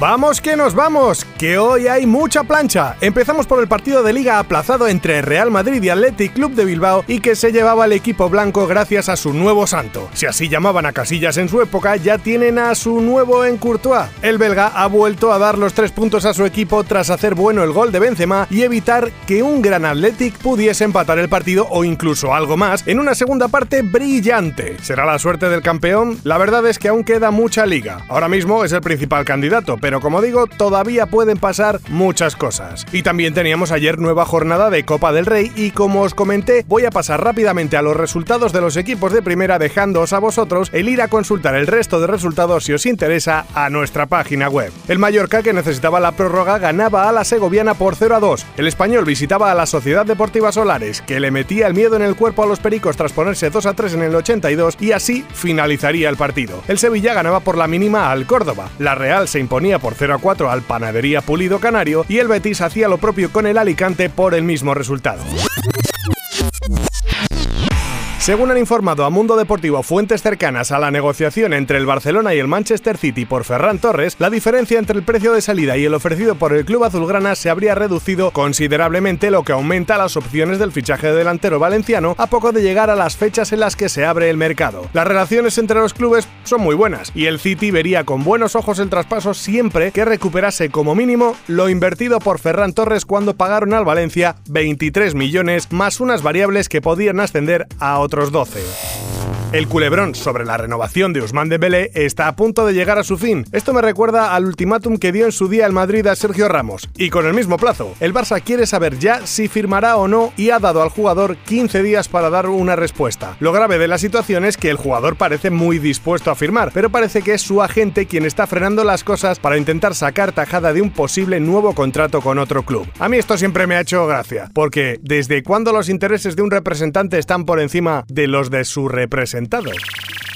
Vamos que nos vamos, que hoy hay mucha plancha. Empezamos por el partido de liga aplazado entre Real Madrid y Athletic Club de Bilbao y que se llevaba el equipo blanco gracias a su nuevo santo. Si así llamaban a Casillas en su época, ya tienen a su nuevo en Courtois. El belga ha vuelto a dar los tres puntos a su equipo tras hacer bueno el gol de Benzema y evitar que un gran Athletic pudiese empatar el partido o incluso algo más en una segunda parte brillante. ¿Será la suerte del campeón? La verdad es que aún queda mucha liga. Ahora mismo es el principal candidato, pero pero como digo, todavía pueden pasar muchas cosas. Y también teníamos ayer nueva jornada de Copa del Rey y como os comenté, voy a pasar rápidamente a los resultados de los equipos de primera dejándoos a vosotros el ir a consultar el resto de resultados si os interesa a nuestra página web. El Mallorca, que necesitaba la prórroga, ganaba a la Segoviana por 0 a 2. El español visitaba a la Sociedad Deportiva Solares, que le metía el miedo en el cuerpo a los pericos tras ponerse 2 a 3 en el 82 y así finalizaría el partido. El Sevilla ganaba por la mínima al Córdoba. La Real se imponía por 0 a 4 al Panadería Pulido Canario y el Betis hacía lo propio con el Alicante por el mismo resultado. Según han informado a Mundo Deportivo fuentes cercanas a la negociación entre el Barcelona y el Manchester City por Ferran Torres, la diferencia entre el precio de salida y el ofrecido por el club azulgrana se habría reducido considerablemente, lo que aumenta las opciones del fichaje de delantero valenciano a poco de llegar a las fechas en las que se abre el mercado. Las relaciones entre los clubes son muy buenas y el City vería con buenos ojos el traspaso siempre que recuperase como mínimo lo invertido por Ferran Torres cuando pagaron al Valencia 23 millones más unas variables que podían ascender a 12. El culebrón sobre la renovación de Usman Dembélé está a punto de llegar a su fin. Esto me recuerda al ultimátum que dio en su día el Madrid a Sergio Ramos. Y con el mismo plazo, el Barça quiere saber ya si firmará o no y ha dado al jugador 15 días para dar una respuesta. Lo grave de la situación es que el jugador parece muy dispuesto a firmar, pero parece que es su agente quien está frenando las cosas para intentar sacar tajada de un posible nuevo contrato con otro club. A mí esto siempre me ha hecho gracia, porque ¿desde cuándo los intereses de un representante están por encima de los de su representante?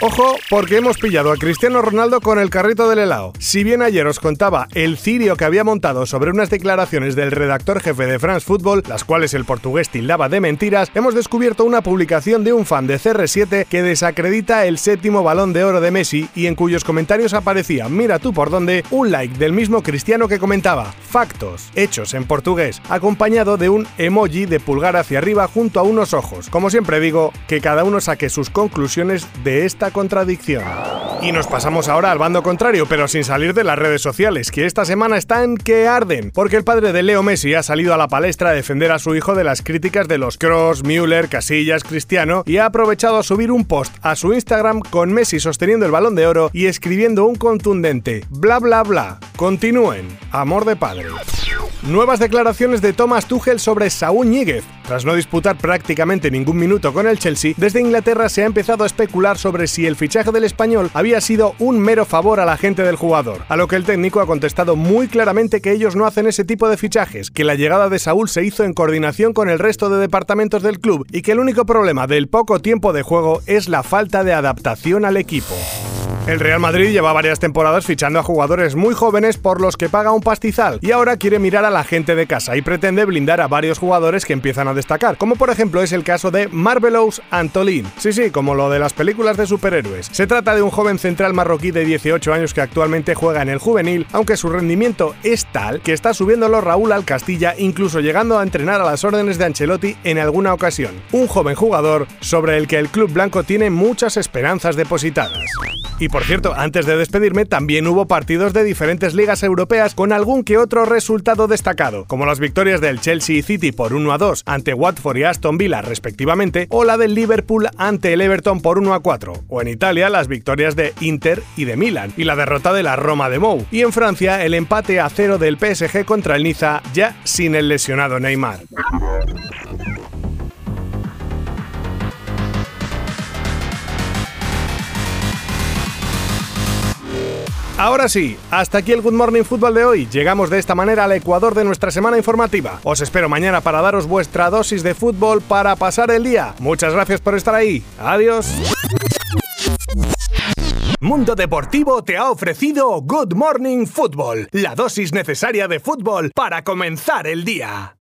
Ojo, porque hemos pillado a Cristiano Ronaldo con el carrito del helado. Si bien ayer os contaba el cirio que había montado sobre unas declaraciones del redactor jefe de France Football, las cuales el portugués tildaba de mentiras, hemos descubierto una publicación de un fan de CR7 que desacredita el séptimo balón de oro de Messi y en cuyos comentarios aparecía, mira tú por dónde, un like del mismo Cristiano que comentaba, factos, hechos en portugués, acompañado de un emoji de pulgar hacia arriba junto a unos ojos. Como siempre digo, que cada uno saque sus conclusiones de esta contradicción. Y nos pasamos ahora al bando contrario, pero sin salir de las redes sociales, que esta semana están que arden, porque el padre de Leo Messi ha salido a la palestra a defender a su hijo de las críticas de los Cross, Müller, Casillas, Cristiano y ha aprovechado a subir un post a su Instagram con Messi sosteniendo el balón de oro y escribiendo un contundente bla bla bla. Continúen, amor de padre. Nuevas declaraciones de Thomas Tuchel sobre Saúl Ñíguez. Tras no disputar prácticamente ningún minuto con el Chelsea, desde Inglaterra se ha empezado a especular sobre si el fichaje del español había sido un mero favor a la gente del jugador, a lo que el técnico ha contestado muy claramente que ellos no hacen ese tipo de fichajes, que la llegada de Saúl se hizo en coordinación con el resto de departamentos del club y que el único problema del poco tiempo de juego es la falta de adaptación al equipo. El Real Madrid lleva varias temporadas fichando a jugadores muy jóvenes por los que paga un pastizal y ahora quiere mirar a la gente de casa y pretende blindar a varios jugadores que empiezan a destacar, como por ejemplo es el caso de Marvelous Antolin. Sí, sí, como lo de las películas de superhéroes. Se trata de un joven central marroquí de 18 años que actualmente juega en el juvenil, aunque su rendimiento es tal que está subiéndolo Raúl al Castilla, incluso llegando a entrenar a las órdenes de Ancelotti en alguna ocasión. Un joven jugador sobre el que el club blanco tiene muchas esperanzas depositadas. Por cierto, antes de despedirme, también hubo partidos de diferentes ligas europeas con algún que otro resultado destacado, como las victorias del Chelsea y City por 1 a 2 ante Watford y Aston Villa respectivamente, o la del Liverpool ante el Everton por 1 a 4, o en Italia las victorias de Inter y de Milan, y la derrota de la Roma de Mou, y en Francia el empate a cero del PSG contra el Niza ya sin el lesionado Neymar. Ahora sí, hasta aquí el Good Morning Fútbol de hoy. Llegamos de esta manera al ecuador de nuestra semana informativa. Os espero mañana para daros vuestra dosis de fútbol para pasar el día. Muchas gracias por estar ahí. Adiós. Mundo Deportivo te ha ofrecido Good Morning Football, la dosis necesaria de fútbol para comenzar el día.